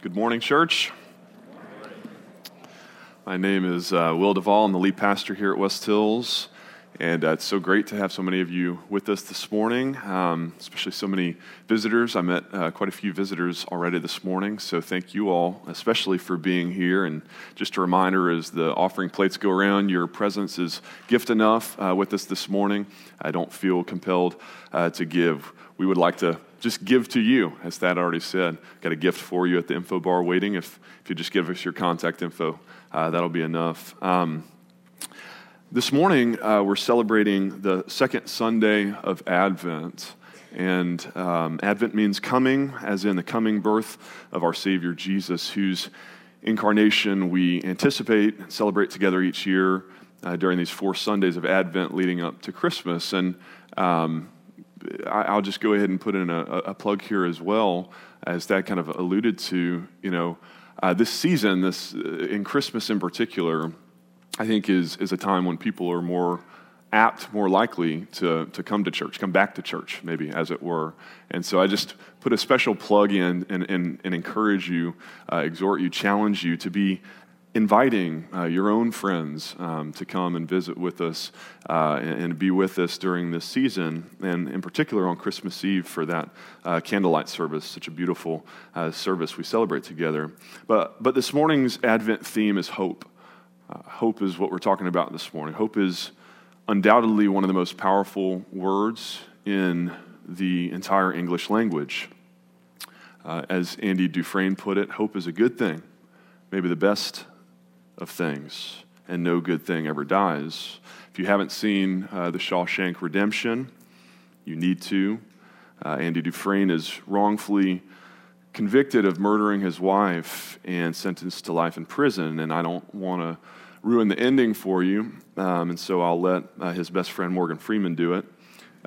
Good morning, church. My name is uh, Will Duvall. I'm the lead pastor here at West Hills. And uh, it's so great to have so many of you with us this morning, um, especially so many visitors. I met uh, quite a few visitors already this morning, so thank you all, especially for being here. And just a reminder as the offering plates go around, your presence is gift enough uh, with us this morning. I don't feel compelled uh, to give. We would like to just give to you, as Thad already said. Got a gift for you at the info bar waiting. If, if you just give us your contact info, uh, that'll be enough. Um, this morning, uh, we're celebrating the second Sunday of Advent. And um, Advent means coming, as in the coming birth of our Savior Jesus, whose incarnation we anticipate and celebrate together each year uh, during these four Sundays of Advent leading up to Christmas. And um, I, will just go ahead and put in a, a, plug here as well, as that kind of alluded to. You know, uh, this season, this uh, in Christmas in particular, I think is, is a time when people are more apt, more likely to, to come to church, come back to church, maybe, as it were. And so I just put a special plug in and, and, and encourage you, uh, exhort you, challenge you to be inviting uh, your own friends um, to come and visit with us uh, and, and, be with us during this season, and in particular on Christmas Eve for that uh, candlelight service, such a beautiful uh, service we celebrate together. But, but this morning's Advent theme is hope. Uh, hope is what we're talking about this morning. Hope is undoubtedly one of the most powerful words in the entire English language. Uh, as Andy Dufresne put it, hope is a good thing, maybe the best of things, and no good thing ever dies. If you haven't seen uh, The Shawshank Redemption, you need to. Uh, Andy Dufresne is wrongfully convicted of murdering his wife and sentenced to life in prison, and I don't want to ruin the ending for you, um, and so I'll let uh, his best friend Morgan Freeman do it.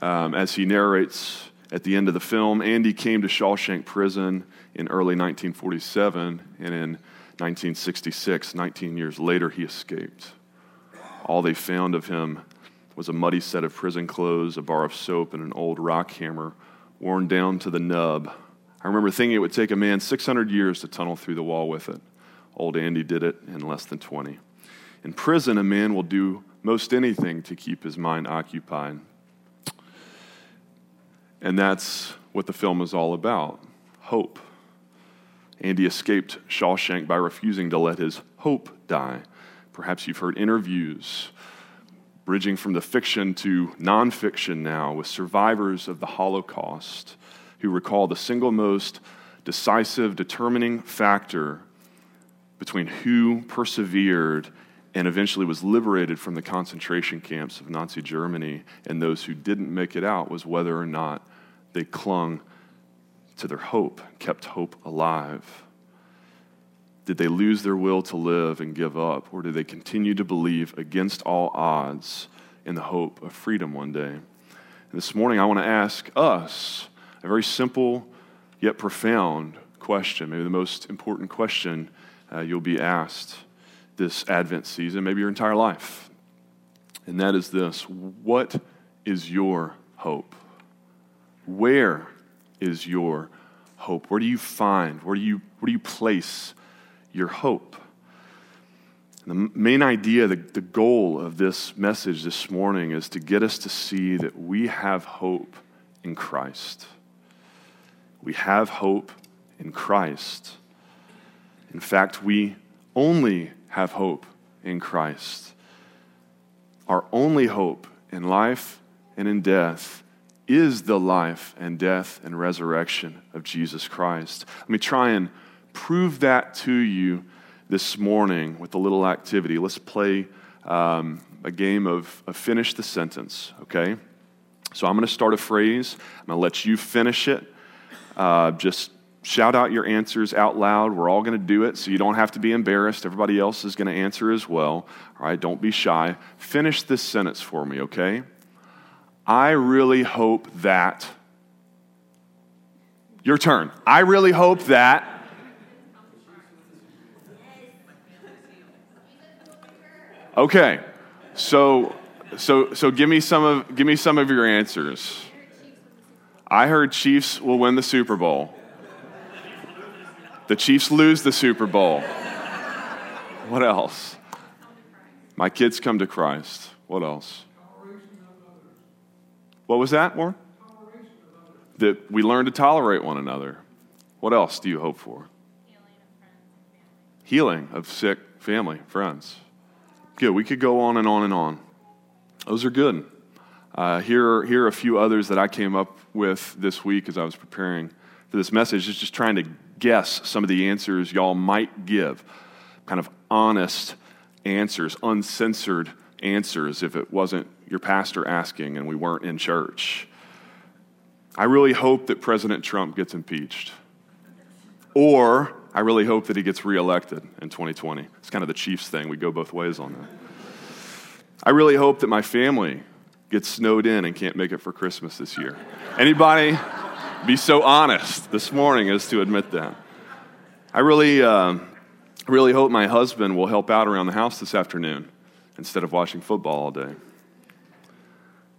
Um, as he narrates at the end of the film, Andy came to Shawshank Prison in early 1947, and in 1966, 19 years later, he escaped. All they found of him was a muddy set of prison clothes, a bar of soap, and an old rock hammer worn down to the nub. I remember thinking it would take a man 600 years to tunnel through the wall with it. Old Andy did it in less than 20. In prison, a man will do most anything to keep his mind occupied. And that's what the film is all about hope. Andy escaped Shawshank by refusing to let his hope die. Perhaps you've heard interviews bridging from the fiction to nonfiction now with survivors of the Holocaust who recall the single most decisive, determining factor between who persevered and eventually was liberated from the concentration camps of Nazi Germany, and those who didn't make it out was whether or not they clung to their hope, kept hope alive. Did they lose their will to live and give up, or did they continue to believe against all odds in the hope of freedom one day? And this morning, I want to ask us a very simple yet profound question, maybe the most important question uh, you'll be asked this Advent season, maybe your entire life. And that is this What is your hope? Where is your hope? Where do you find, where do you, where do you place your hope? And the main idea, the, the goal of this message this morning is to get us to see that we have hope in Christ. We have hope in Christ. In fact, we only have hope in Christ. Our only hope in life and in death is the life and death and resurrection of Jesus Christ. Let me try and prove that to you this morning with a little activity. Let's play um, a game of, of finish the sentence, okay? So I'm going to start a phrase. I'm going to let you finish it. Uh, just shout out your answers out loud. We're all going to do it, so you don't have to be embarrassed. Everybody else is going to answer as well. All right, don't be shy. Finish this sentence for me, okay? I really hope that. Your turn. I really hope that. Okay, so so so give me some of give me some of your answers. I heard Chiefs will win the Super Bowl. The Chiefs lose the Super Bowl. What else? My kids come to Christ. What else? What was that, Warren? That we learn to tolerate one another. What else do you hope for? Healing of sick family, friends. Good. We could go on and on and on. Those are good. Uh, here, here are a few others that I came up with this week as I was preparing for this message, is just trying to guess some of the answers y'all might give. Kind of honest answers, uncensored answers if it wasn't your pastor asking and we weren't in church. I really hope that President Trump gets impeached. Or I really hope that he gets reelected in 2020. It's kind of the Chiefs thing. We go both ways on that. I really hope that my family gets snowed in and can't make it for Christmas this year. Anybody be so honest this morning as to admit that? I really, uh, really hope my husband will help out around the house this afternoon instead of watching football all day.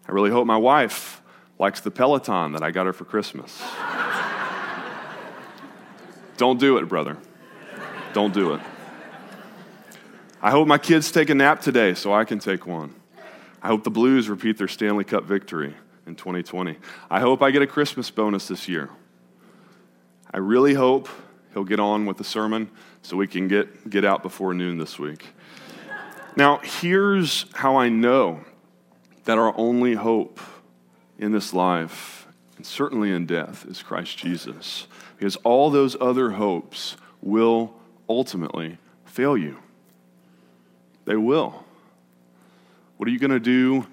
I really hope my wife likes the Peloton that I got her for Christmas. Don't do it, brother. Don't do it. I hope my kids take a nap today so I can take one. I hope the Blues repeat their Stanley Cup victory in 2020. I hope I get a Christmas bonus this year. I really hope he'll get on with the sermon so we can get, get out before noon this week. Now, here's how I know that our only hope in this life, and certainly in death, is Christ Jesus. Because all those other hopes will ultimately fail you. They will. What are you going to do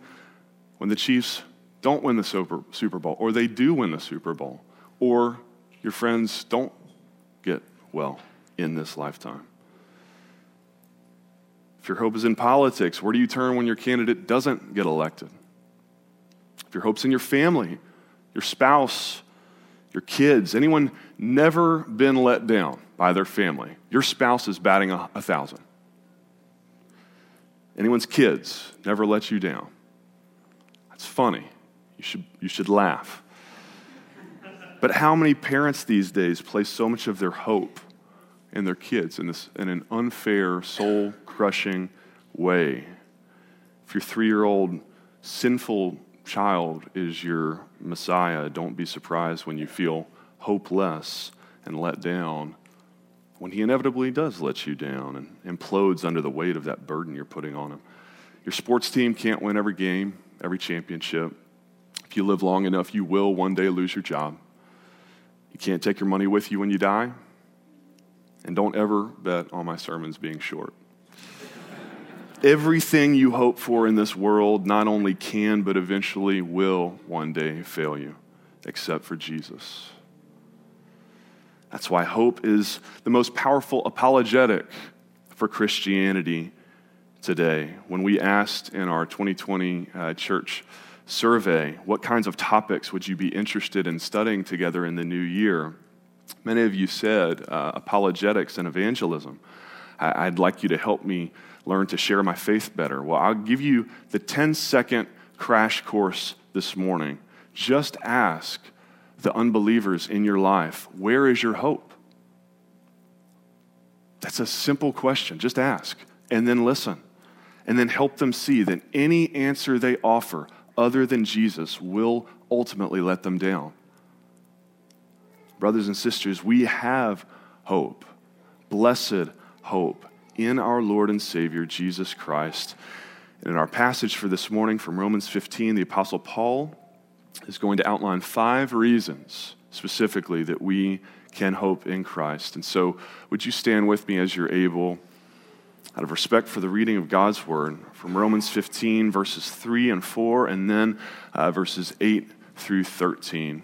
when the Chiefs don't win the Super, Bowl, or they do win the Super Bowl, or your friends don't get well in this lifetime? Your hope is in politics, where do you turn when your candidate doesn't get elected? If your hope's in your family, your spouse, your kids, anyone never been let down by their family, your spouse is batting a, a thousand. Anyone's kids never let you down. That's funny. You should, you should laugh. But how many parents these days place so much of their hope in their kids in, this, in an unfair, soul crushing way? If your three year old sinful child is your Messiah, don't be surprised when you feel hopeless and let down when he inevitably does let you down and implodes under the weight of that burden you're putting on him. Your sports team can't win every game, every championship. If you live long enough, you will one day lose your job. You can't take your money with you when you die. And don't ever bet on my sermons being short. Everything you hope for in this world not only can, but eventually will one day fail you, except for Jesus. That's why hope is the most powerful apologetic for Christianity today. When we asked in our 2020 uh, church survey, what kinds of topics would you be interested in studying together in the new year? Many of you said uh, apologetics and evangelism. I- I'd like you to help me learn to share my faith better. Well, I'll give you the 10 second crash course this morning. Just ask the unbelievers in your life, where is your hope? That's a simple question. Just ask and then listen. And then help them see that any answer they offer other than Jesus will ultimately let them down. Brothers and sisters, we have hope, blessed hope in our Lord and Savior, Jesus Christ. And in our passage for this morning from Romans 15, the Apostle Paul is going to outline five reasons specifically that we can hope in Christ. And so, would you stand with me as you're able, out of respect for the reading of God's Word, from Romans 15, verses 3 and 4, and then uh, verses 8 through 13.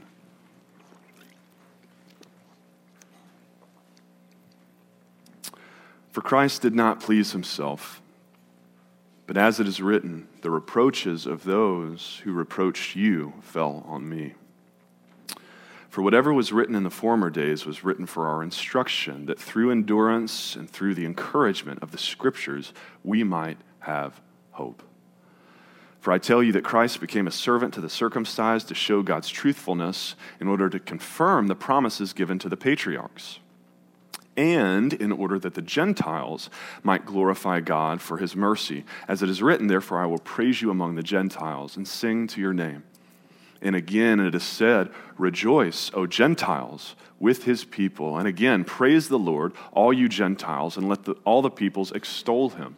For Christ did not please himself but as it is written, the reproaches of those who reproached you fell on me. For whatever was written in the former days was written for our instruction, that through endurance and through the encouragement of the Scriptures we might have hope. For I tell you that Christ became a servant to the circumcised to show God's truthfulness in order to confirm the promises given to the patriarchs and in order that the Gentiles might glorify God for his mercy. As it is written, Therefore I will praise you among the Gentiles and sing to your name. And again it is said, Rejoice, O Gentiles, with his people. And again, praise the Lord, all you Gentiles, and let the, all the peoples extol him.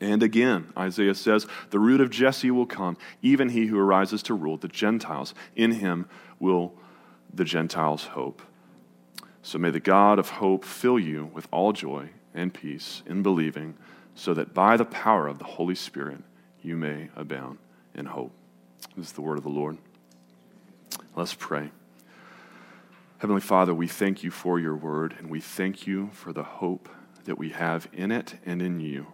And again, Isaiah says, The root of Jesse will come, even he who arises to rule the Gentiles. In him will the Gentiles hope. So may the God of hope fill you with all joy and peace in believing, so that by the power of the Holy Spirit you may abound in hope. This is the word of the Lord. Let's pray. Heavenly Father, we thank you for your word, and we thank you for the hope that we have in it and in you,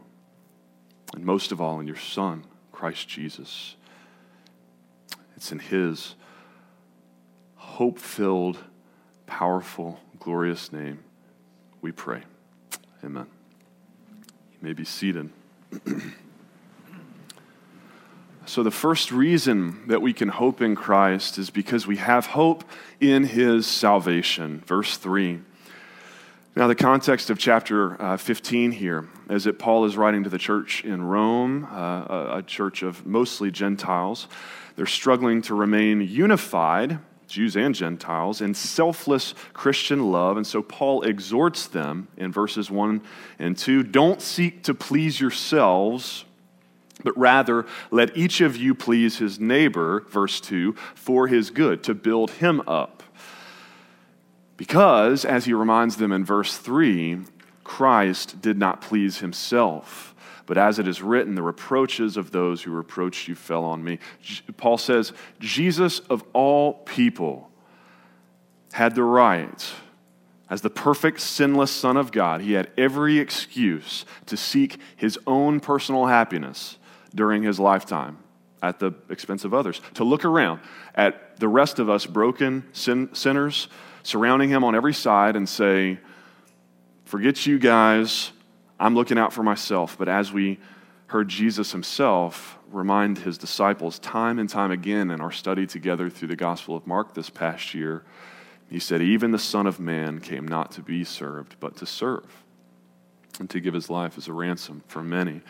and most of all in your Son, Christ Jesus. It's in his hope filled, powerful, glorious name we pray. Amen. You may be seated. so, the first reason that we can hope in Christ is because we have hope in his salvation. Verse 3. Now, the context of chapter uh, 15 here is that Paul is writing to the church in Rome, uh, a church of mostly Gentiles. They're struggling to remain unified Jews and Gentiles, in selfless Christian love. And so Paul exhorts them in verses 1 and 2 don't seek to please yourselves, but rather let each of you please his neighbor, verse 2, for his good, to build him up. Because, as he reminds them in verse 3, Christ did not please himself but as it is written, the reproaches of those who reproached you fell on me. Paul says, Jesus of all people had the right, as the perfect, sinless Son of God, he had every excuse to seek his own personal happiness during his lifetime at the expense of others, to look around at the rest of us broken sin- sinners surrounding him on every side and say, Forget you guys. I'm looking out for myself. But as we heard Jesus himself remind his disciples time and time again in our study together through the Gospel of Mark this past year, he said, Even the Son of Man came not to be served, but to serve, and to give his life as a ransom for many.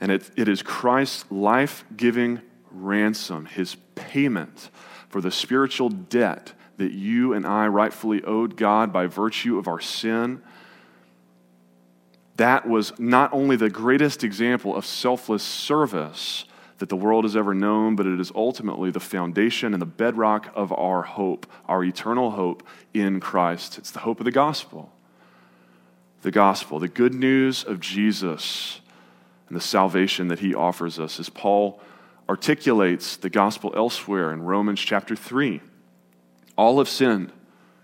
And it, it is Christ's life giving ransom, his payment for the spiritual debt that you and I rightfully owed God by virtue of our sin that was not only the greatest example of selfless service that the world has ever known, but it is ultimately the foundation and the bedrock of our hope, our eternal hope in Christ. It's the hope of the gospel. The gospel, the good news of Jesus and the salvation that he offers us, as Paul articulates the gospel elsewhere in Romans chapter 3. All have sinned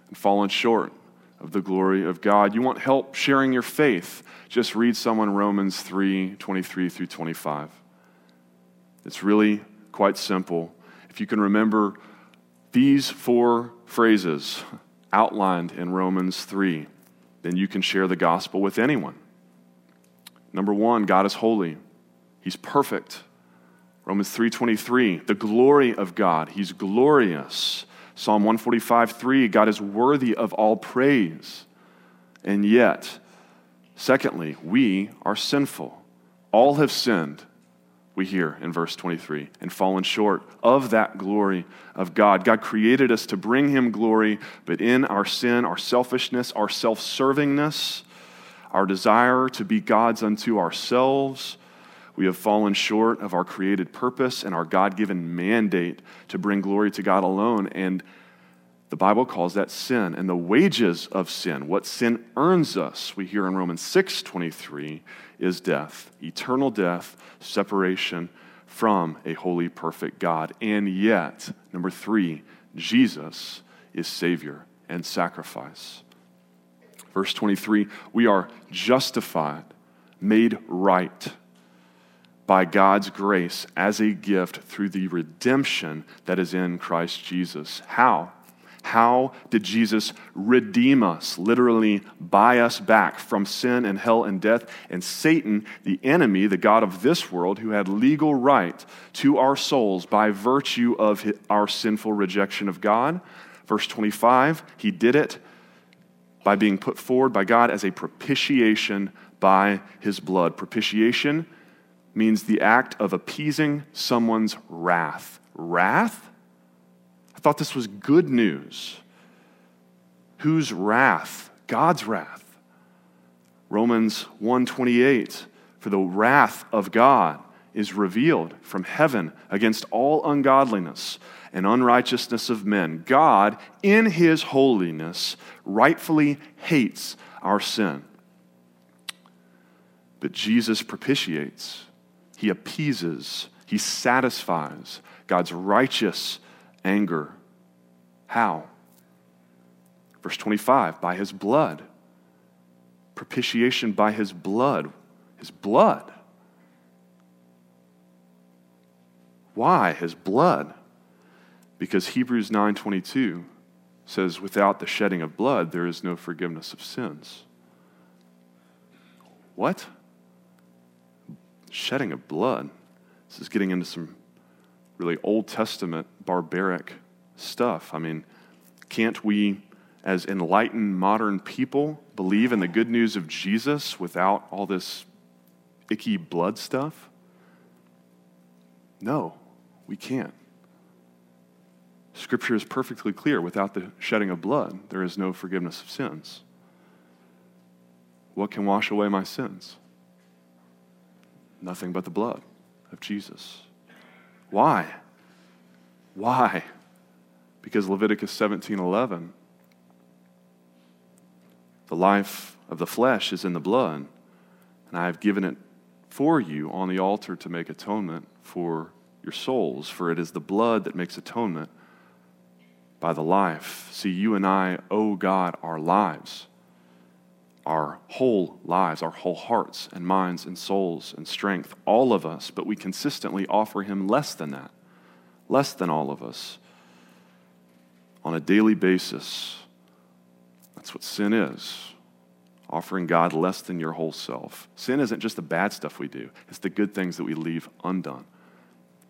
and fallen short of the glory of God. You want help sharing your faith? Just read someone Romans 3 23 through 25. It's really quite simple. If you can remember these four phrases outlined in Romans 3, then you can share the gospel with anyone. Number 1, God is holy. He's perfect. Romans 3:23, the glory of God. He's glorious. Psalm 145 3, God is worthy of all praise. And yet, secondly, we are sinful. All have sinned, we hear in verse 23, and fallen short of that glory of God. God created us to bring Him glory, but in our sin, our selfishness, our self servingness, our desire to be gods unto ourselves, we have fallen short of our created purpose and our God given mandate to bring glory to God alone. And the Bible calls that sin. And the wages of sin, what sin earns us, we hear in Romans 6 23, is death, eternal death, separation from a holy, perfect God. And yet, number three, Jesus is Savior and sacrifice. Verse 23 we are justified, made right by God's grace as a gift through the redemption that is in Christ Jesus. How? How did Jesus redeem us, literally buy us back from sin and hell and death and Satan, the enemy, the God of this world, who had legal right to our souls by virtue of our sinful rejection of God? Verse 25, he did it by being put forward by God as a propitiation by his blood. Propitiation means the act of appeasing someone's wrath. Wrath? I thought this was good news. Whose wrath? God's wrath. Romans 128 For the wrath of God is revealed from heaven against all ungodliness and unrighteousness of men. God, in his holiness, rightfully hates our sin. But Jesus propitiates, he appeases, he satisfies God's righteous anger. How? Verse 25, by his blood. Propitiation by his blood. His blood. Why his blood? Because Hebrews 9:22 says without the shedding of blood there is no forgiveness of sins. What? Shedding of blood. This is getting into some really Old Testament barbaric stuff. I mean, can't we as enlightened modern people believe in the good news of Jesus without all this icky blood stuff? No, we can't. Scripture is perfectly clear without the shedding of blood, there is no forgiveness of sins. What can wash away my sins? Nothing but the blood of Jesus. Why? Why? Because Leviticus 17:11 the life of the flesh is in the blood, and I have given it for you on the altar to make atonement for your souls, for it is the blood that makes atonement by the life. See, you and I owe God our lives, our whole lives, our whole hearts and minds and souls and strength, all of us, but we consistently offer Him less than that, less than all of us on a daily basis. That's what sin is offering God less than your whole self. Sin isn't just the bad stuff we do, it's the good things that we leave undone.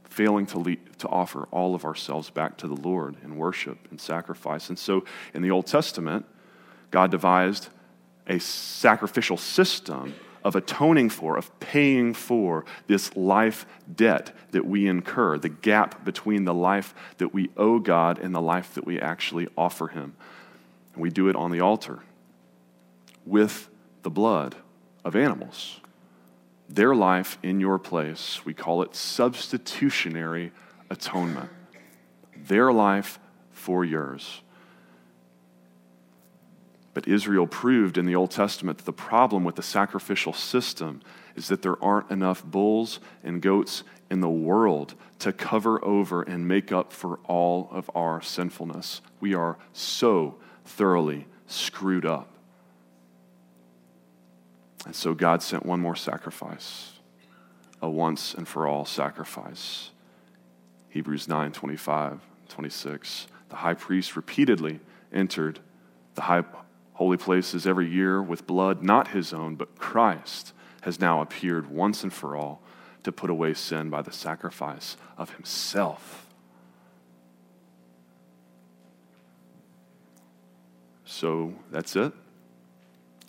Failing to, lead, to offer all of ourselves back to the Lord in worship and sacrifice. And so in the Old Testament, God devised a sacrificial system of atoning for, of paying for this life debt that we incur, the gap between the life that we owe God and the life that we actually offer Him. And we do it on the altar with the blood of animals. Their life in your place, we call it substitutionary atonement. Their life for yours. But Israel proved in the Old Testament that the problem with the sacrificial system is that there aren't enough bulls and goats in the world to cover over and make up for all of our sinfulness. We are so thoroughly screwed up. And so God sent one more sacrifice, a once and for all sacrifice. Hebrews 9 25, 26. The high priest repeatedly entered the high, holy places every year with blood, not his own, but Christ has now appeared once and for all to put away sin by the sacrifice of himself. So that's it.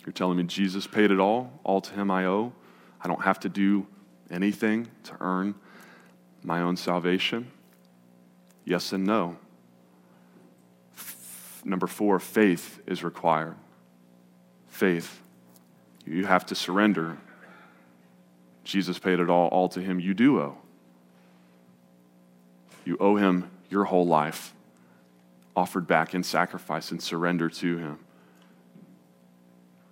You're telling me Jesus paid it all, all to him I owe. I don't have to do anything to earn my own salvation? Yes and no. Number four, faith is required. Faith. You have to surrender. Jesus paid it all, all to him you do owe. You owe him your whole life offered back in sacrifice and surrender to Him.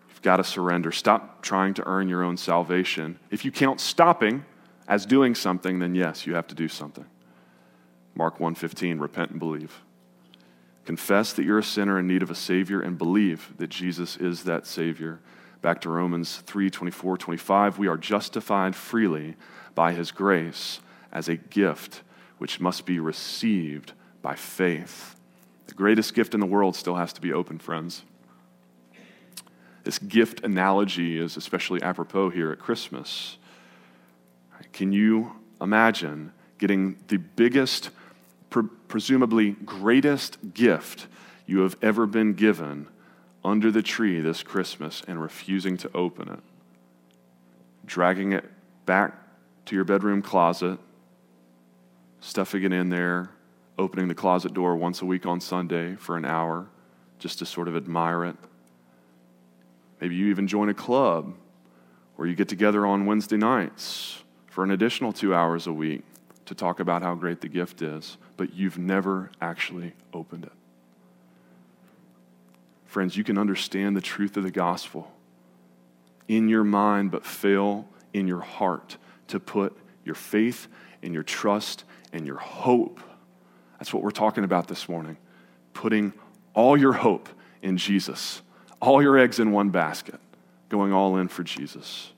You've got to surrender. Stop trying to earn your own salvation. If you count stopping as doing something, then yes, you have to do something. Mark 1:15, repent and believe. Confess that you're a sinner in need of a Savior and believe that Jesus is that Savior. Back to Romans 3 24, 25. We are justified freely by His grace as a gift which must be received by faith. The greatest gift in the world still has to be open, friends. This gift analogy is especially apropos here at Christmas. Can you imagine getting the biggest, pre- presumably greatest gift you have ever been given under the tree this Christmas and refusing to open it, dragging it back to your bedroom closet, stuffing it in there, opening the closet door once a week on Sunday for an hour just to sort of admire it. Maybe you even join a club where you get together on Wednesday nights for an additional two hours a week to talk about how great the gift is, but you've never actually opened it. Friends, you can understand the truth of the gospel in your mind, but fail in your heart to put your faith and your trust and your hope. That's what we're talking about this morning. Putting all your hope in Jesus, all your eggs in one basket, going all in for Jesus,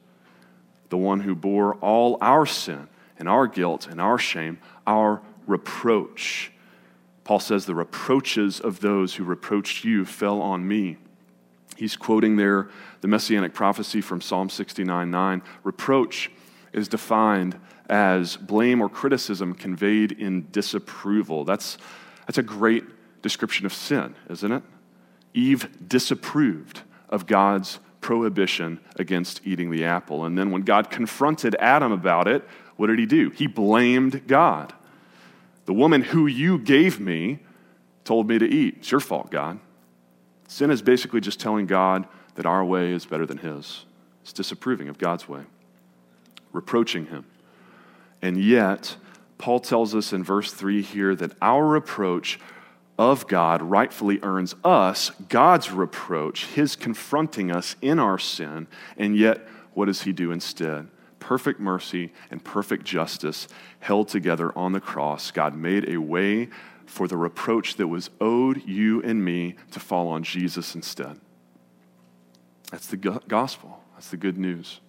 the one who bore all our sin and our guilt and our shame, our reproach. Paul says, The reproaches of those who reproached you fell on me. He's quoting there the messianic prophecy from Psalm 69 9. Reproach is defined as blame or criticism conveyed in disapproval. That's, that's a great description of sin, isn't it? Eve disapproved of God's prohibition against eating the apple. And then when God confronted Adam about it, what did he do? He blamed God. The woman who you gave me told me to eat. It's your fault, God. Sin is basically just telling God that our way is better than his. It's disapproving of God's way, reproaching him. And yet, Paul tells us in verse 3 here that our reproach of God rightfully earns us God's reproach, his confronting us in our sin. And yet, what does he do instead? Perfect mercy and perfect justice held together on the cross. God made a way for the reproach that was owed you and me to fall on Jesus instead. That's the gospel. That's the good news.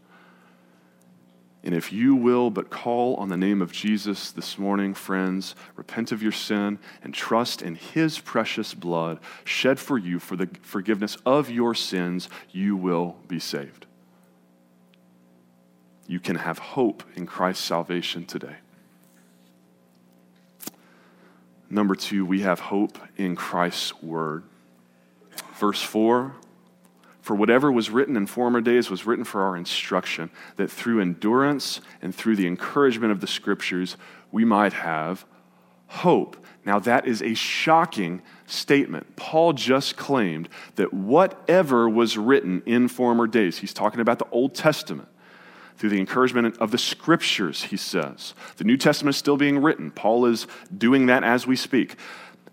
And if you will but call on the name of Jesus this morning, friends, repent of your sin and trust in his precious blood shed for you for the forgiveness of your sins, you will be saved. You can have hope in Christ's salvation today. Number two, we have hope in Christ's word. Verse 4 for whatever was written in former days was written for our instruction, that through endurance and through the encouragement of the scriptures, we might have hope. Now, that is a shocking statement. Paul just claimed that whatever was written in former days, he's talking about the Old Testament, through the encouragement of the scriptures, he says. The New Testament is still being written. Paul is doing that as we speak.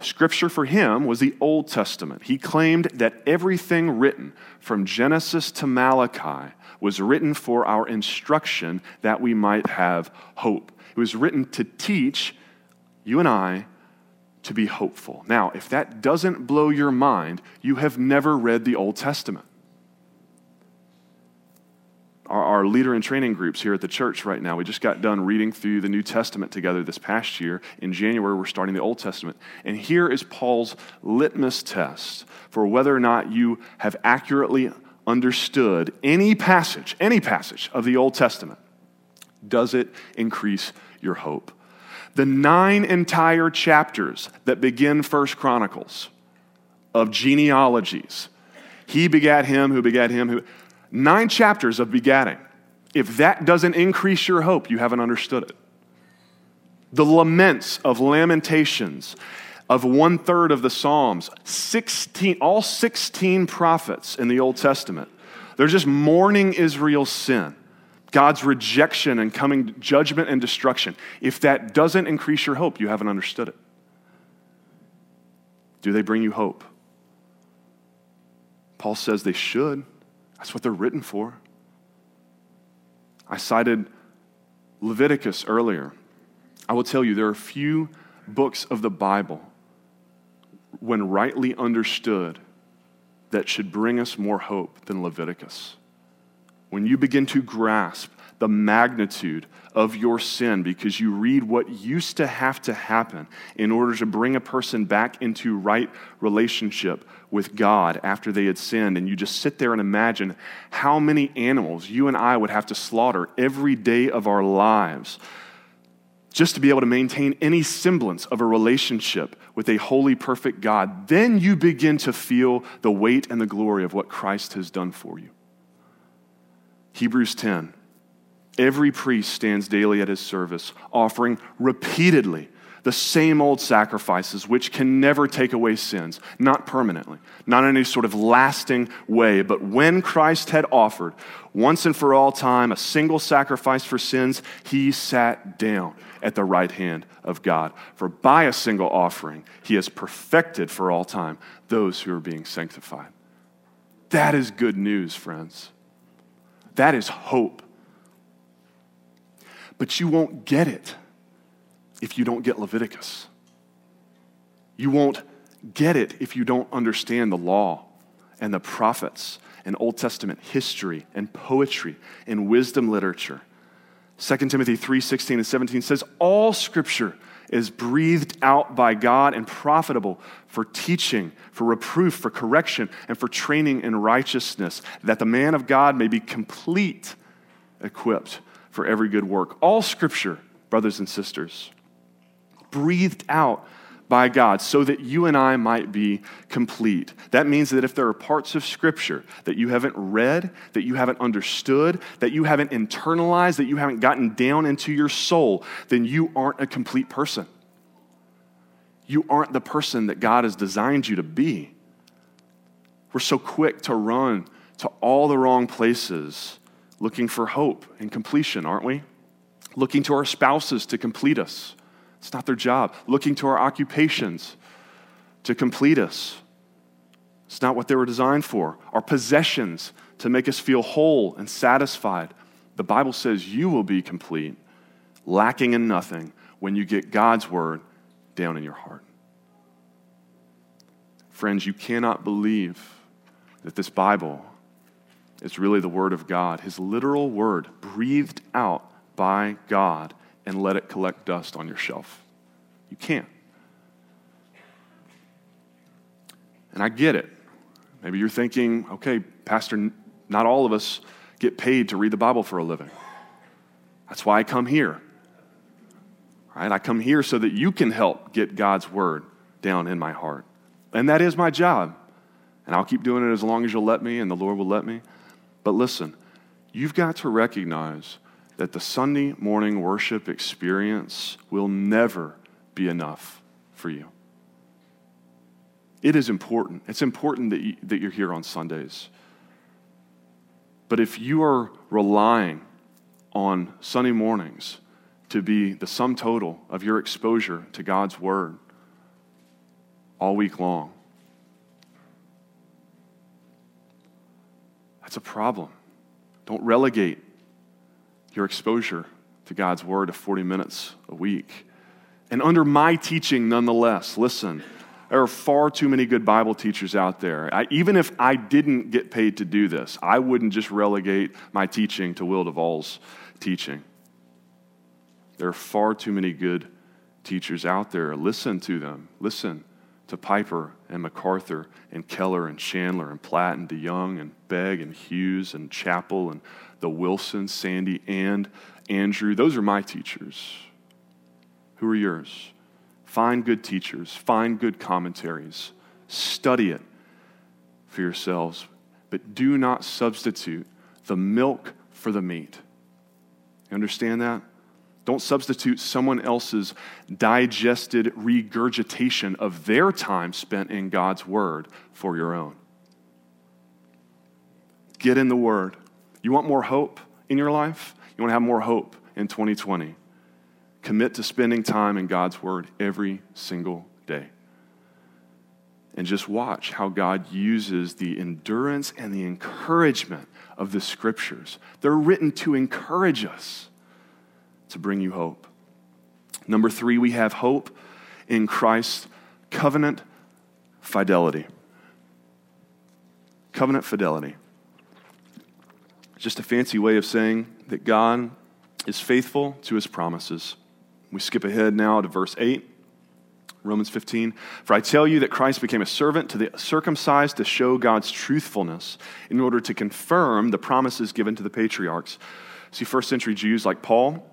Scripture for him was the Old Testament. He claimed that everything written from Genesis to Malachi was written for our instruction that we might have hope. It was written to teach you and I to be hopeful. Now, if that doesn't blow your mind, you have never read the Old Testament our, our leader and training groups here at the church right now. We just got done reading through the New Testament together this past year. In January, we're starting the Old Testament. And here is Paul's litmus test for whether or not you have accurately understood any passage, any passage of the Old Testament. Does it increase your hope? The nine entire chapters that begin First Chronicles of genealogies. He begat him who begat him who Nine chapters of begatting. If that doesn't increase your hope, you haven't understood it. The laments of lamentations of one third of the Psalms, 16, all 16 prophets in the Old Testament, they're just mourning Israel's sin, God's rejection and coming judgment and destruction. If that doesn't increase your hope, you haven't understood it. Do they bring you hope? Paul says they should. That's what they're written for. I cited Leviticus earlier. I will tell you, there are few books of the Bible, when rightly understood, that should bring us more hope than Leviticus. When you begin to grasp the magnitude of your sin because you read what used to have to happen in order to bring a person back into right relationship with God after they had sinned. And you just sit there and imagine how many animals you and I would have to slaughter every day of our lives just to be able to maintain any semblance of a relationship with a holy, perfect God, then you begin to feel the weight and the glory of what Christ has done for you. Hebrews 10 Every priest stands daily at his service, offering repeatedly the same old sacrifices which can never take away sins, not permanently, not in any sort of lasting way. But when Christ had offered once and for all time a single sacrifice for sins, he sat down at the right hand of God. For by a single offering, he has perfected for all time those who are being sanctified. That is good news, friends. That is hope. But you won't get it if you don't get Leviticus. You won't get it if you don't understand the law and the prophets and Old Testament history and poetry and wisdom literature. 2 Timothy 3:16 and 17 says all scripture is breathed out by God and profitable for teaching, for reproof, for correction, and for training in righteousness, that the man of God may be complete, equipped for every good work. All scripture, brothers and sisters, breathed out by God so that you and I might be complete. That means that if there are parts of Scripture that you haven't read, that you haven't understood, that you haven't internalized, that you haven't gotten down into your soul, then you aren't a complete person. You aren't the person that God has designed you to be. We're so quick to run to all the wrong places looking for hope and completion, aren't we? Looking to our spouses to complete us it's not their job. Looking to our occupations to complete us. It's not what they were designed for. Our possessions to make us feel whole and satisfied. The Bible says you will be complete, lacking in nothing, when you get God's word down in your heart. Friends, you cannot believe that this Bible is really the Word of God, His literal Word, breathed out by God and let it collect dust on your shelf. You can't. And I get it. Maybe you're thinking, okay, Pastor, not all of us get paid to read the Bible for a living. That's why I come here. Right? I come here so that you can help get God's word down in my heart. And that is my job. And I'll keep doing it as long as you'll let me and the Lord will let me. But listen, you've got to recognize that the Sunday morning worship experience will never be enough for you. It is important. It's important that, you, that you're here on Sundays. But if you are relying on Sunday mornings to be the sum total of your exposure to God's Word all week long, that's a problem. Don't relegate your exposure to God's Word to 40 minutes a week. And under my teaching, nonetheless, listen, there are far too many good Bible teachers out there. I, even if I didn't get paid to do this, I wouldn't just relegate my teaching to Will Duvall's teaching. There are far too many good teachers out there. Listen to them. Listen to Piper and MacArthur and Keller and Chandler and Platt and DeYoung and Begg and Hughes and Chapell and the Wilson, Sandy, and Andrew. Those are my teachers. Who are yours? Find good teachers, find good commentaries, study it for yourselves, but do not substitute the milk for the meat. You understand that? Don't substitute someone else's digested regurgitation of their time spent in God's Word for your own. Get in the Word. You want more hope in your life? You want to have more hope in 2020? Commit to spending time in God's Word every single day. And just watch how God uses the endurance and the encouragement of the Scriptures. They're written to encourage us, to bring you hope. Number three, we have hope in Christ's covenant fidelity. Covenant fidelity just a fancy way of saying that God is faithful to his promises. We skip ahead now to verse 8. Romans 15. For I tell you that Christ became a servant to the circumcised to show God's truthfulness in order to confirm the promises given to the patriarchs. See, first century Jews like Paul,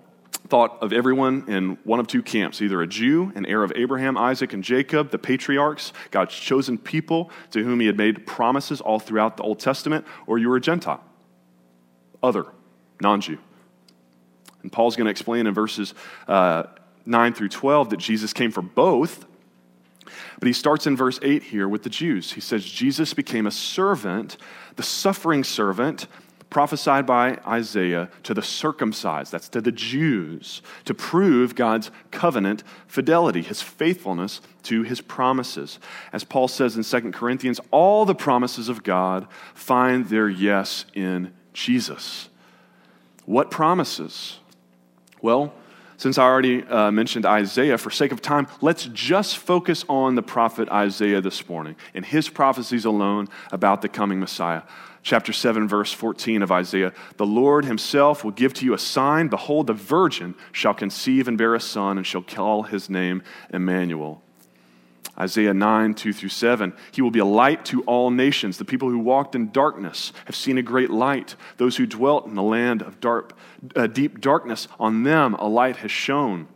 thought of everyone in one of two camps either a Jew, an heir of Abraham, Isaac, and Jacob, the patriarchs, God's chosen people to whom he had made promises all throughout the Old Testament, or you were a Gentile, other, non Jew. And Paul's going to explain in verses uh, 9 through 12 that Jesus came for both. But he starts in verse 8 here with the Jews. He says, Jesus became a servant, the suffering servant prophesied by Isaiah to the circumcised, that's to the Jews, to prove God's covenant fidelity, his faithfulness to his promises. As Paul says in 2 Corinthians, all the promises of God find their yes in Jesus. What promises? Well, since I already uh, mentioned Isaiah, for sake of time, let's just focus on the prophet Isaiah this morning and his prophecies alone about the coming Messiah chapter 7, verse 14 of Isaiah The Lord himself will give to you a sign. Behold, the virgin shall conceive and bear a son, and shall call his name Emmanuel. Isaiah 9, 2 through 7. He will be a light to all nations. The people who walked in darkness have seen a great light. Those who dwelt in the land of dark, uh, deep darkness, on them a light has shone.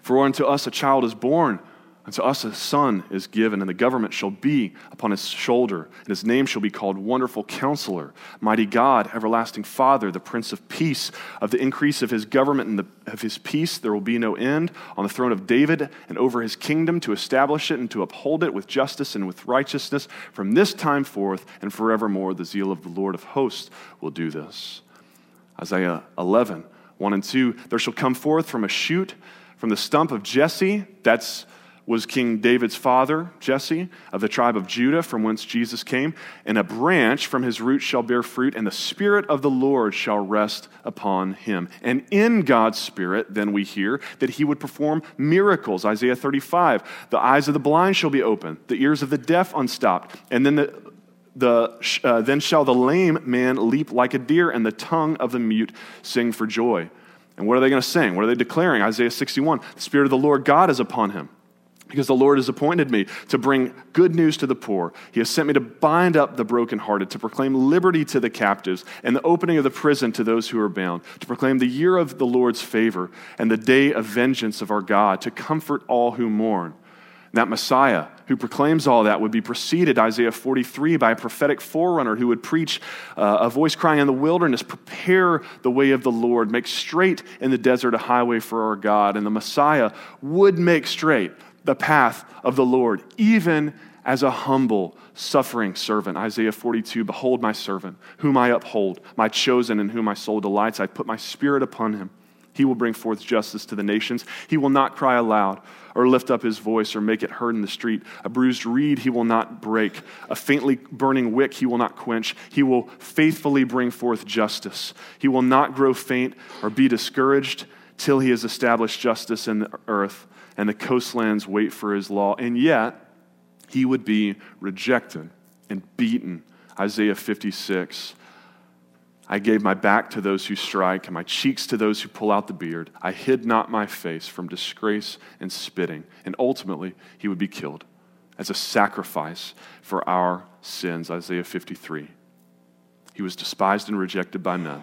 For unto us a child is born and to us a son is given, and the government shall be upon his shoulder, and his name shall be called Wonderful Counselor, Mighty God, Everlasting Father, the Prince of Peace. Of the increase of his government and the, of his peace there will be no end on the throne of David and over his kingdom to establish it and to uphold it with justice and with righteousness from this time forth and forevermore. The zeal of the Lord of hosts will do this. Isaiah 11, 1 and 2. There shall come forth from a shoot, from the stump of Jesse, that's was King David's father, Jesse, of the tribe of Judah, from whence Jesus came. And a branch from his root shall bear fruit, and the Spirit of the Lord shall rest upon him. And in God's Spirit, then we hear that he would perform miracles. Isaiah 35 The eyes of the blind shall be opened, the ears of the deaf unstopped. And then the the, uh, then shall the lame man leap like a deer, and the tongue of the mute sing for joy. And what are they going to sing? What are they declaring? Isaiah 61 The Spirit of the Lord God is upon him because the Lord has appointed me to bring good news to the poor. He has sent me to bind up the brokenhearted, to proclaim liberty to the captives, and the opening of the prison to those who are bound, to proclaim the year of the Lord's favor and the day of vengeance of our God, to comfort all who mourn. That Messiah who proclaims all that would be preceded, Isaiah 43, by a prophetic forerunner who would preach uh, a voice crying in the wilderness, Prepare the way of the Lord, make straight in the desert a highway for our God. And the Messiah would make straight the path of the Lord, even as a humble, suffering servant. Isaiah 42 Behold my servant, whom I uphold, my chosen, in whom my soul delights. I put my spirit upon him. He will bring forth justice to the nations. He will not cry aloud or lift up his voice or make it heard in the street. A bruised reed he will not break. A faintly burning wick he will not quench. He will faithfully bring forth justice. He will not grow faint or be discouraged till he has established justice in the earth and the coastlands wait for his law. And yet, he would be rejected and beaten. Isaiah 56. I gave my back to those who strike, and my cheeks to those who pull out the beard. I hid not my face from disgrace and spitting. And ultimately, he would be killed as a sacrifice for our sins. Isaiah 53. He was despised and rejected by men,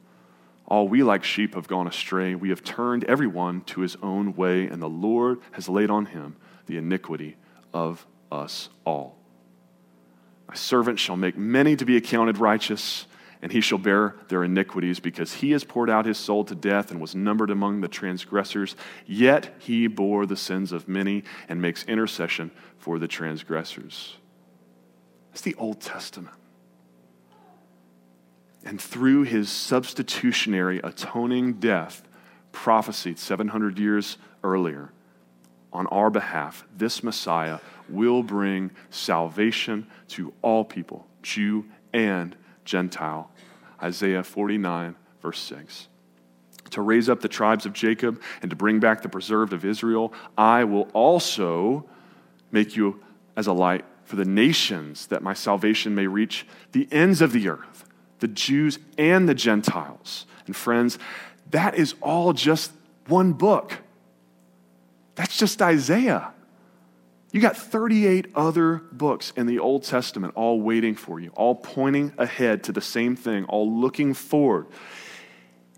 All we like sheep have gone astray. We have turned everyone to his own way, and the Lord has laid on him the iniquity of us all. My servant shall make many to be accounted righteous, and he shall bear their iniquities, because he has poured out his soul to death and was numbered among the transgressors. Yet he bore the sins of many and makes intercession for the transgressors. That's the Old Testament. And through his substitutionary atoning death, prophesied 700 years earlier, on our behalf, this Messiah will bring salvation to all people, Jew and Gentile. Isaiah 49, verse 6. to raise up the tribes of Jacob and to bring back the preserved of Israel, I will also make you as a light for the nations, that my salvation may reach the ends of the earth, the Jews and the Gentiles. And friends, that is all just one book. That's just Isaiah. You got 38 other books in the Old Testament all waiting for you, all pointing ahead to the same thing, all looking forward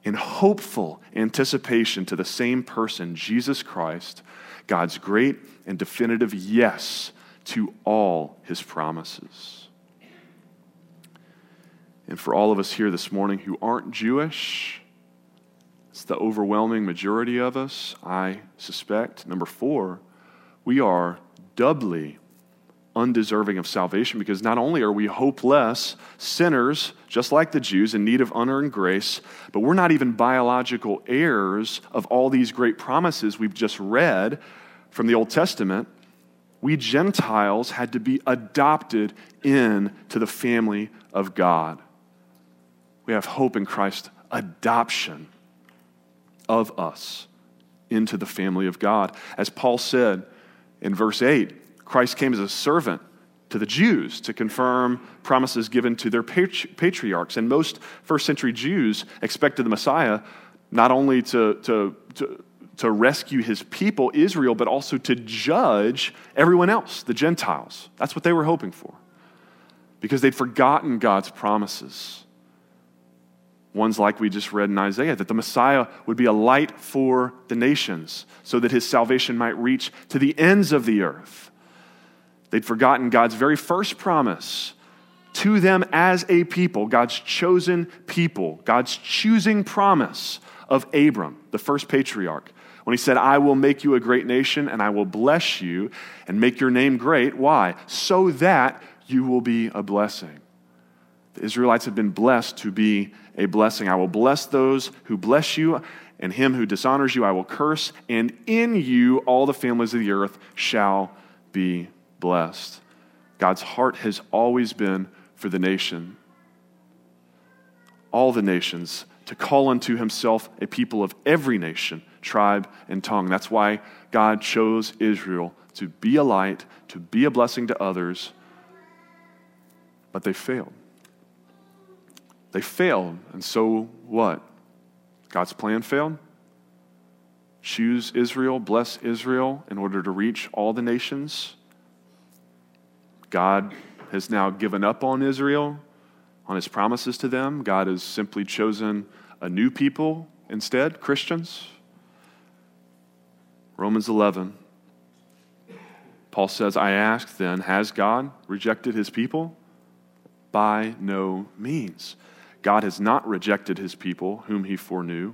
in hopeful anticipation to the same person, Jesus Christ, God's great and definitive yes to all his promises. And for all of us here this morning who aren't Jewish, it's the overwhelming majority of us, I suspect. Number four, we are doubly undeserving of salvation because not only are we hopeless sinners, just like the Jews, in need of unearned grace, but we're not even biological heirs of all these great promises we've just read from the Old Testament. We Gentiles had to be adopted into the family of God. We have hope in Christ, adoption of us into the family of God. As Paul said, in verse 8, Christ came as a servant to the Jews to confirm promises given to their patriarchs. And most first century Jews expected the Messiah not only to, to, to, to, rescue his people, Israel, but also to judge everyone else, the Gentiles. That's what they were hoping for. Because they'd forgotten God's promises. Ones like we just read in Isaiah, that the Messiah would be a light for the nations, so that his salvation might reach to the ends of the earth. They'd forgotten God's very first promise to them as a people, God's chosen people, God's choosing promise of Abram, the first patriarch, when he said, I will make you a great nation and I will bless you and make your name great. Why? So that you will be a blessing. The Israelites have been blessed to be a blessing. I will bless those who bless you, and him who dishonors you I will curse, and in you all the families of the earth shall be blessed. God's heart has always been for the nation, all the nations, to call unto himself a people of every nation, tribe, and tongue. That's why God chose Israel to be a light, to be a blessing to others, but they failed. They failed, and so what? God's plan failed? Choose Israel, bless Israel in order to reach all the nations. God has now given up on Israel, on his promises to them. God has simply chosen a new people instead, Christians. Romans 11. Paul says, I ask then, has God rejected his people? By no means. God has not rejected his people, whom he foreknew.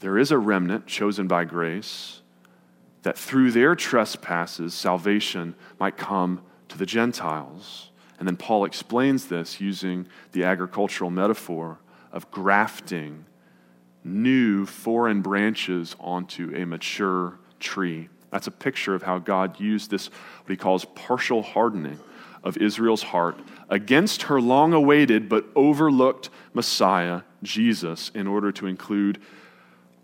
There is a remnant chosen by grace that through their trespasses salvation might come to the Gentiles. And then Paul explains this using the agricultural metaphor of grafting new foreign branches onto a mature tree. That's a picture of how God used this, what he calls partial hardening of Israel's heart against her long awaited but overlooked Messiah, Jesus, in order to include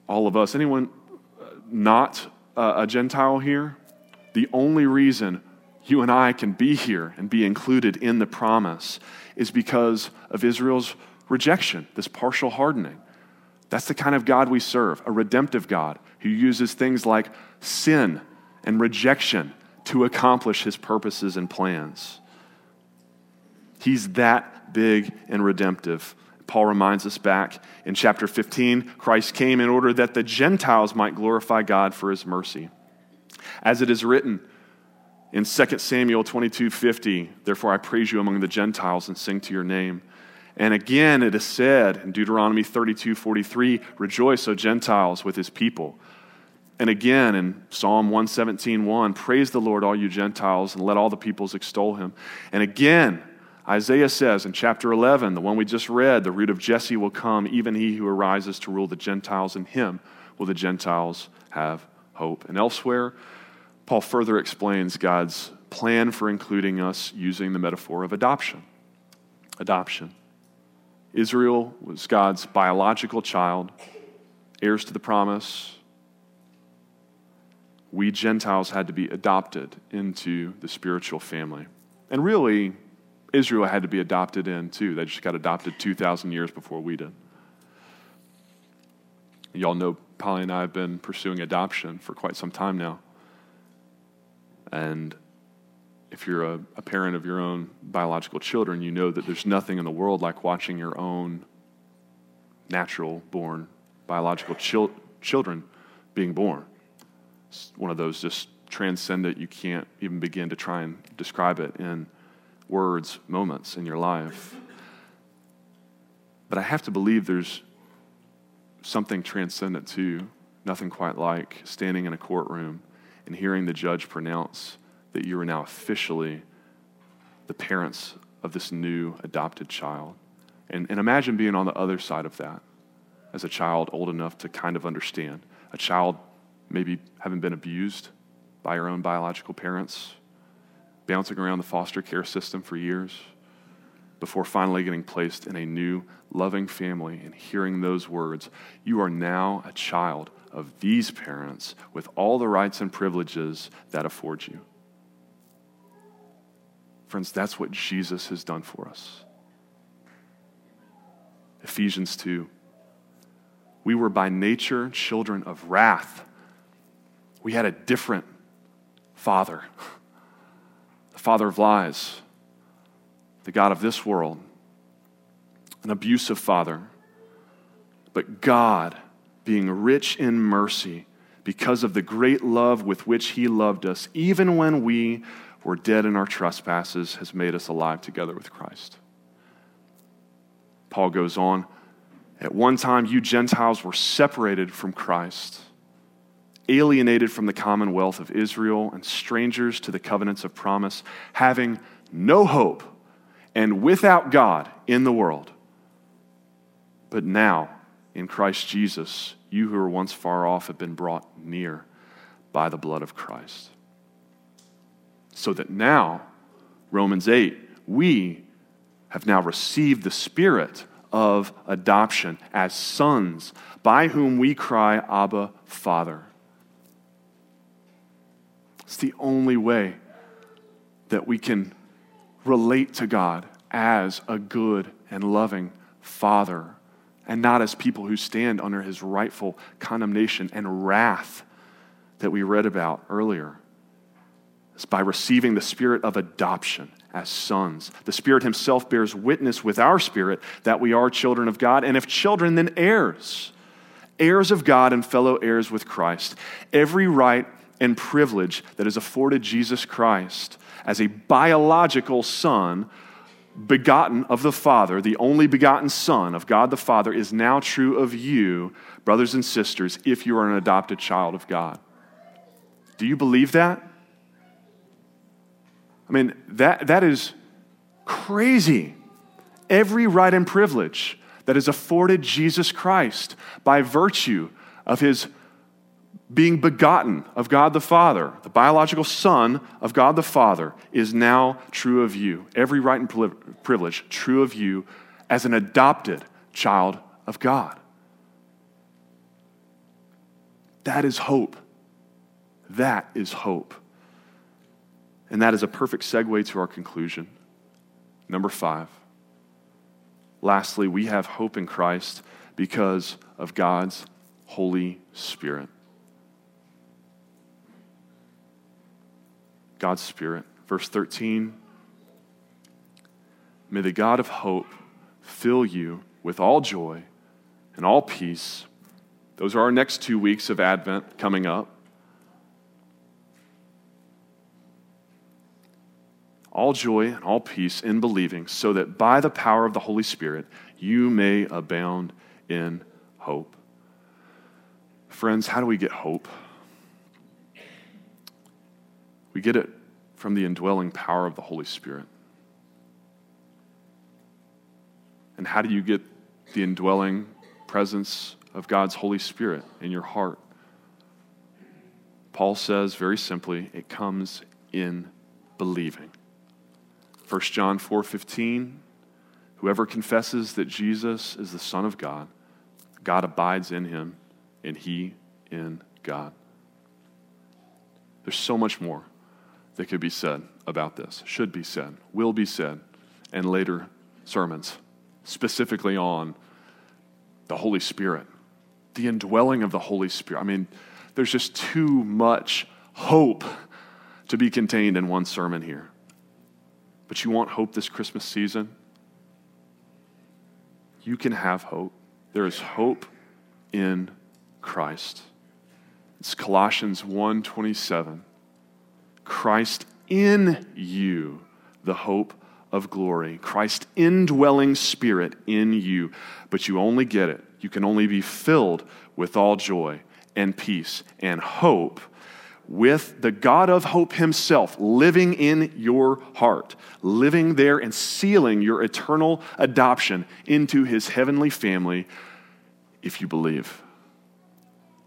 all of us. Anyone not a Gentile here? The only reason you and I can be here and be included in the promise is because of Israel's rejection, this partial hardening. That's the kind of God we serve, a redemptive God who uses things like sin and rejection to accomplish his purposes and plans. He's that big and redemptive. Paul reminds us back in chapter 15 Christ came in order that the Gentiles might glorify God for his mercy. As it is written in 2 Samuel 22 50, therefore I praise you among the Gentiles and sing to your name. And again, it is said in Deuteronomy 32 43, rejoice, O Gentiles, with his people. And again in Psalm 117 1, praise the Lord, all you Gentiles, and let all the peoples extol him. And again, Isaiah says in chapter 11, the one we just read, the root of Jesse will come, even he who arises to rule the Gentiles, in him will the Gentiles have hope. And elsewhere, Paul further explains God's plan for including us using the metaphor of adoption. Adoption. Israel was God's biological child, heirs to the promise. We Gentiles had to be adopted into the spiritual family. And really, Israel had to be adopted in too. They just got adopted 2,000 years before we did. Y'all know Polly and I have been pursuing adoption for quite some time now. And if you're a, a, parent of your own biological children, you know that there's nothing in the world like watching your own natural born biological chil- children being born. It's one of those just transcendent, you can't even begin to try and describe it in words, moments in your life. But I have to believe there's something transcendent too, nothing quite like standing in a courtroom and hearing the judge pronounce that you are now officially the parents of this new adopted child. And, and imagine being on the other side of that as a child old enough to kind of understand. A child maybe having been abused by your own biological parents, bouncing around the foster care system for years before finally getting placed in a new, loving family and hearing those words You are now a child of these parents with all the rights and privileges that afford you. Friends, that's what Jesus has done for us. Ephesians 2. We were by nature children of wrath. We had a different father, the father of lies, the God of this world, an abusive father. But God, being rich in mercy, because of the great love with which He loved us, even when we were dead in our trespasses, has made us alive together with Christ. Paul goes on At one time, you Gentiles were separated from Christ, alienated from the commonwealth of Israel, and strangers to the covenants of promise, having no hope and without God in the world. But now, in Christ Jesus, you who were once far off have been brought near by the blood of Christ so that now, Romans 8, we have now received the Spirit of adoption as sons, by whom we cry, Abba, Father. It's the only way that we can relate to God as a good and loving Father, and not as people who stand under his rightful condemnation and wrath that we read about earlier It's by receiving the spirit of adoption as sons. The Spirit Himself bears witness with our spirit that we are children of God, and if children, then heirs. Heirs of God and fellow heirs with Christ. Every right and privilege that is afforded Jesus Christ as a biological son, begotten of the Father, the only begotten Son of God the Father, is now true of you, brothers and sisters, if you are an adopted child of God. Do you believe that? I mean, that, that is crazy. Every right and privilege that is afforded Jesus Christ by virtue of his being begotten of God the Father, the biological Son of God the Father, is now true of you. Every right and privilege true of you as an adopted child of God. That is hope. That is hope. And that is a perfect segue to our conclusion. Number five. Lastly, we have hope in Christ because of God's Holy Spirit. God's Spirit. Verse 13 May the God of hope fill you with all joy and all peace. Those are our next two weeks of Advent coming up. all joy and all peace in believing, so that by the power of the Holy Spirit you may abound in hope. Friends, how do we get hope? We get it from the indwelling power of the Holy Spirit. And how do you get the indwelling presence of God's Holy Spirit in your heart? Paul says very simply, it comes in believing. 1 John 4:15 Whoever confesses that Jesus is the Son of God, God abides in him, and he in God. There's so much more that could be said about this, should be said, will be said, and later sermons, specifically on the Holy Spirit, the indwelling of the Holy Spirit. I mean, there's just too much hope to be contained in one sermon here. But you want hope this Christmas season? You can have hope. There is hope in Christ. It's Colossians 1:27. Christ in you, the hope of glory. Christ indwelling spirit in you. But you only get it. You can only be filled with all joy and peace and hope with the God of hope himself living in your heart, living there and sealing your eternal adoption into his heavenly family if you believe.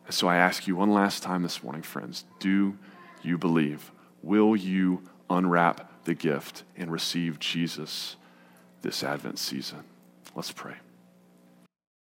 So I ask you one last time this morning, friends do you believe? Will you unwrap the gift and receive Jesus this Advent season? Let's pray.